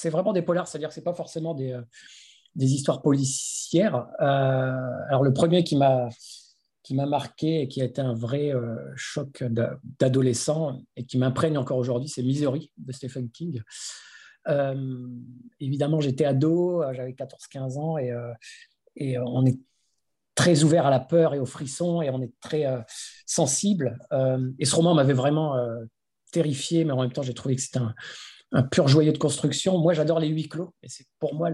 c'est vraiment des polars, c'est-à-dire que c'est pas forcément des, des histoires policières. alors le premier qui m'a qui m'a marqué et qui a été un vrai choc d'adolescent et qui m'imprègne encore aujourd'hui, c'est Misery de Stephen King. évidemment, j'étais ado, j'avais 14-15 ans et, et on est très ouvert à la peur et aux frissons et on est très sensible. et ce roman m'avait vraiment terrifié, mais en même temps, j'ai trouvé que c'était un, pur joyau de construction. Moi, j'adore les huis clos, et c'est pour moi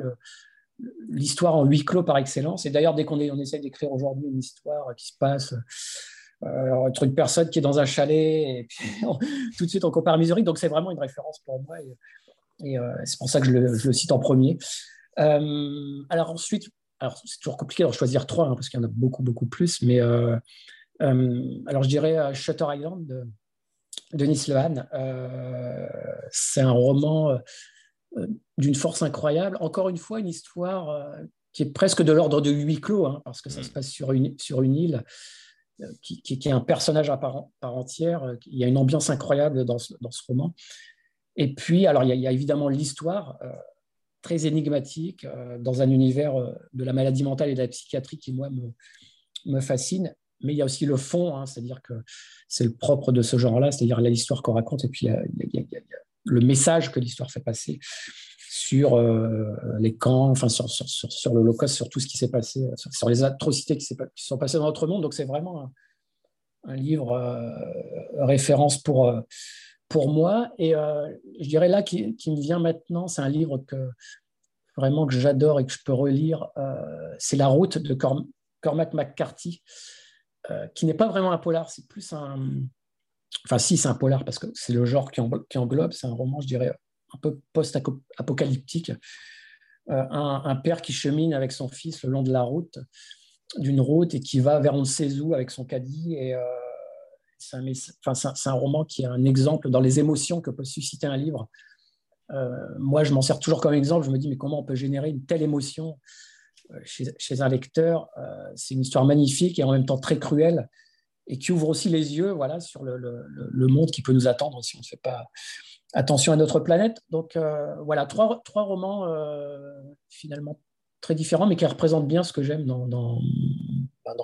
l'histoire en huis clos par excellence. Et d'ailleurs, dès qu'on on essaie d'écrire aujourd'hui une histoire qui se passe euh, entre une personne qui est dans un chalet, et tout de suite on compare Missouri, donc c'est vraiment une référence pour moi, et, euh, c'est pour ça que je le, cite en premier. Euh, alors ensuite, c'est toujours compliqué de choisir trois, hein, parce qu'il y en a beaucoup, beaucoup plus, mais euh, alors je dirais Shutter Island Denis Lehan. Euh, c'est un roman euh, d'une force incroyable. Encore une fois, une histoire euh, qui est presque de l'ordre de huis clos, hein, parce que ça mm. se passe sur une, sur une île qui, est un personnage à part, entière. Il y a une ambiance incroyable dans ce, dans ce roman. Et puis, alors, il y a, évidemment l'histoire très énigmatique dans un univers de la maladie mentale et de la psychiatrie qui, moi, me, me fascine mais il y a aussi le fond, hein, c'est-à-dire que c'est le propre de ce genre-là, c'est-à-dire l'histoire qu'on raconte et puis le message que l'histoire fait passer sur euh, les camps, enfin sur, sur, sur, l'Holocauste, sur tout ce qui s'est passé, sur, les atrocités qui, qui, sont passées dans notre monde. Donc c'est vraiment un, livre euh, référence pour, euh, pour moi. Et je dirais là qui, me vient maintenant, c'est un livre que vraiment que j'adore et que je peux relire. c'est La route de Cormac McCarthy. Euh, qui n'est pas vraiment un polar, c'est plus un. Enfin, si, c'est un polar parce que c'est le genre qui, englobe, c'est un roman, je dirais, un peu post-apocalyptique. Euh, un, père qui chemine avec son fils le long de la route, d'une route, et qui va vers on ne sait où avec son caddie. Et euh, c'est un, roman qui est un exemple dans les émotions que peut susciter un livre. moi, je m'en sers toujours comme exemple. Je me dis, mais comment on peut générer une telle émotion chez, un lecteur. Euh, c'est une histoire magnifique et en même temps très cruelle et qui ouvre aussi les yeux voilà, sur le, monde qui peut nous attendre si on ne fait pas attention à notre planète. Donc euh, voilà, trois, romans euh, finalement très différents, mais qui représentent bien ce que j'aime dans, dans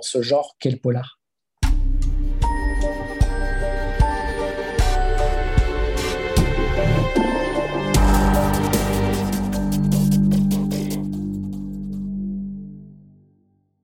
ce genre qu'est le polar.